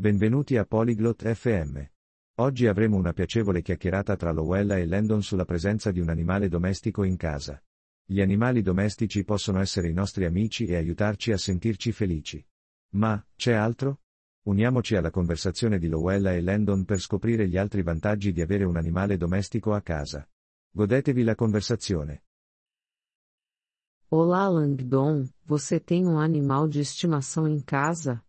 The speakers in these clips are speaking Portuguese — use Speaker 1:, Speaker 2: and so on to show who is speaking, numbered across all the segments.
Speaker 1: Benvenuti a Polyglot FM. Oggi avremo una piacevole chiacchierata tra Lowella e Landon sulla presenza di un animale domestico in casa. Gli animali domestici possono essere i nostri amici e aiutarci a sentirci felici. Ma, c'è altro? Uniamoci alla conversazione di Lowella e Landon per scoprire gli altri vantaggi di avere un animale domestico a casa. Godetevi la conversazione.
Speaker 2: Olá Langdon, você tem um animal de estimação em casa?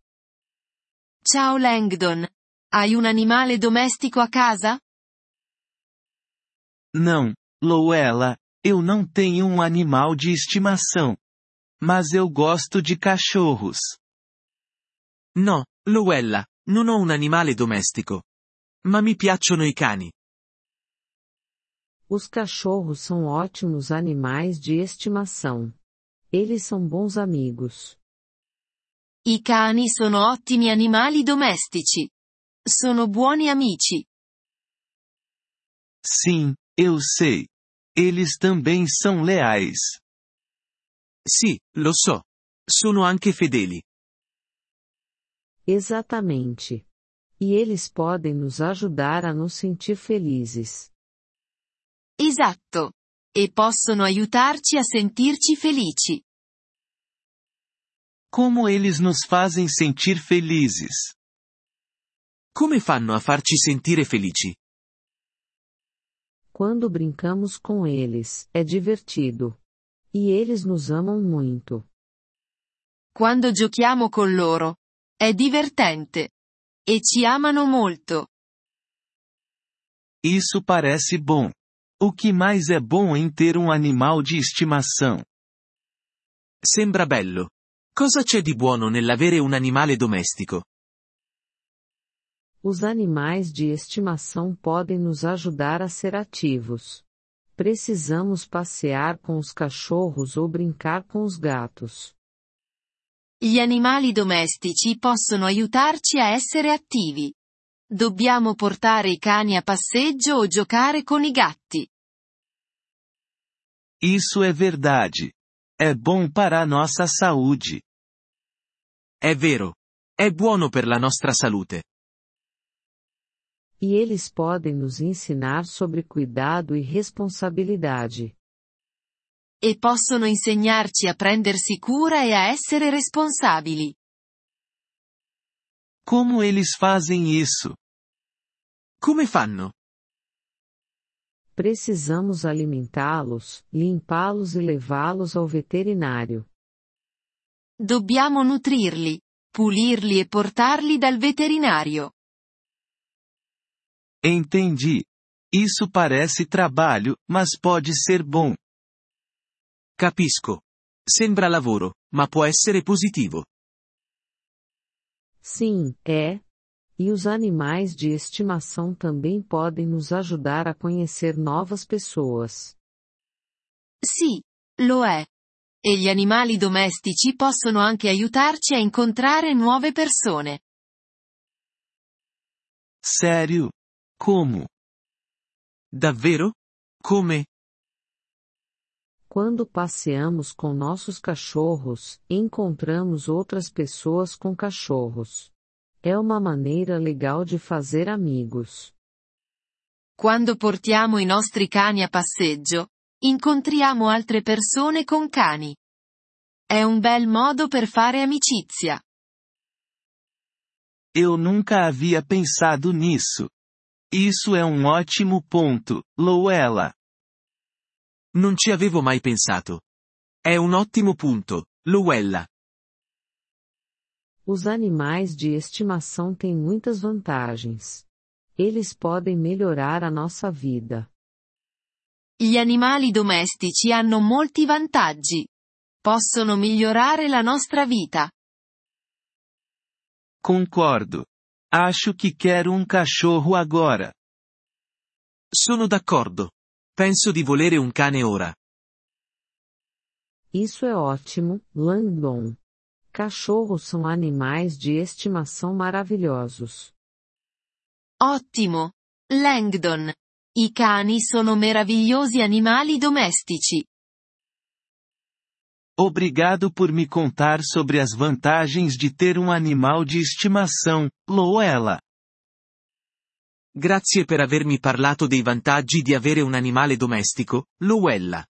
Speaker 3: Ciao Langdon. Hai un animale domestico a casa?
Speaker 4: Não, Lowella, eu não tenho um animal de estimação. Mas eu gosto de cachorros.
Speaker 5: No, Lowella, non ho un animale domestico. Ma mi piacciono i cani.
Speaker 2: Os cachorros são ótimos animais de estimação. Eles são bons amigos.
Speaker 3: I cani sono ottimi animali domestici. Sono buoni amici.
Speaker 4: Sim, eu sei. Eles também são leais.
Speaker 5: Sì, lo so. Sono anche fedeli.
Speaker 2: Exatamente. E eles podem nos ajudar a nos sentir felizes.
Speaker 3: Esatto. E possono aiutarci a sentirci felici.
Speaker 4: Como eles nos fazem sentir felizes.
Speaker 5: Come fanno a farci sentire felici?
Speaker 2: Quando brincamos com eles, é divertido. E eles nos amam muito.
Speaker 3: Quando giochiamo con loro. È divertente. E ci amano molto.
Speaker 4: Isso parece bom. O que mais é bom em ter um animal de estimação?
Speaker 5: Sembra bello. Cosa c'è di buono nell'avere un animale domestico?
Speaker 2: Os animais de estimação podem nos ajudar a ser ativos. Precisamos passear com os cachorros ou brincar com os gatos.
Speaker 3: Gli animali domestici possono aiutarci a essere attivi. Dobbiamo portare i cani a passeggio o giocare con i gatti.
Speaker 4: Isso é verdade. É bom para a nossa saúde.
Speaker 5: È vero. È buono per la nostra salute.
Speaker 2: E eles podem nos ensinar sobre cuidado e responsabilidade.
Speaker 3: E possono insegnarci a prendersi cura e a essere responsabili.
Speaker 4: Como eles fazem isso?
Speaker 5: Come fanno?
Speaker 2: Precisamos alimentá-los, limpá-los e levá-los ao veterinário.
Speaker 3: Dobbiamo nutrirli, pulirli e portarli dal veterinario.
Speaker 4: Entendi. Isso parece trabalho, mas pode ser bom.
Speaker 5: Capisco. Sembra lavoro, ma può essere positivo.
Speaker 2: Sim, é. E os animais de estimação também podem nos ajudar a conhecer novas pessoas.
Speaker 3: Sì, lo è. E gli animali domestici possono anche aiutarci a incontrare nuove persone.
Speaker 4: Sério? Como?
Speaker 5: Davvero? Come?
Speaker 2: Quando passeamos com nossos cachorros, encontramos outras pessoas com cachorros. É uma maneira legal de fazer amigos.
Speaker 3: Quando portiamo i nostri cani a passeggio, incontriamo altre persone con cani. È un bel modo per fare amicizia.
Speaker 4: Eu nunca havia pensado nisso. Isso é um ótimo ponto, Lowella.
Speaker 5: Non ci avevo mai pensato. È un ottimo punto, Lowella.
Speaker 2: Os animais de estimação têm muitas vantagens. Eles podem melhorar a nossa vida.
Speaker 3: Gli animali domestici hanno molti vantaggi. Possono migliorare la nostra vita.
Speaker 4: Concordo. Acho que quero um cachorro agora.
Speaker 5: Sono d'accordo. Penso di volere un cane ora.
Speaker 2: Isso é ótimo, Langdon. Cachorros são animais de estimação maravilhosos.
Speaker 3: Ottimo. Langdon. I cani sono meravigliosi animali domestici.
Speaker 4: Obrigado por me contar sobre as vantagens de ter um animal de estimação, Loela.
Speaker 5: Grazie per avermi parlato dei vantaggi di avere un animale domestico, Luella.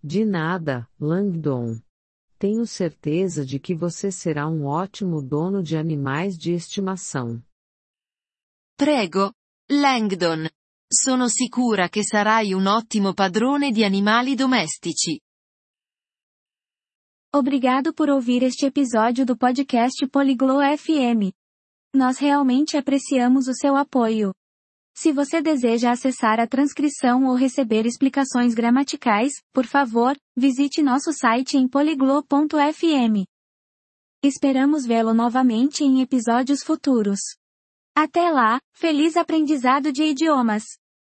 Speaker 2: De nada, Langdon. Tenho certeza de que você será um ótimo dono de animais de estimação.
Speaker 3: Prego, Langdon. Sono sicura che sarai un ottimo padrone di animali domestici.
Speaker 6: Obrigado por ouvir este episódio do podcast Poliglo FM. Nós realmente apreciamos o seu apoio. Se você deseja acessar a transcrição ou receber explicações gramaticais, por favor, visite nosso site em poliglo.fm. Esperamos vê-lo novamente em episódios futuros. Até lá, feliz aprendizado de idiomas!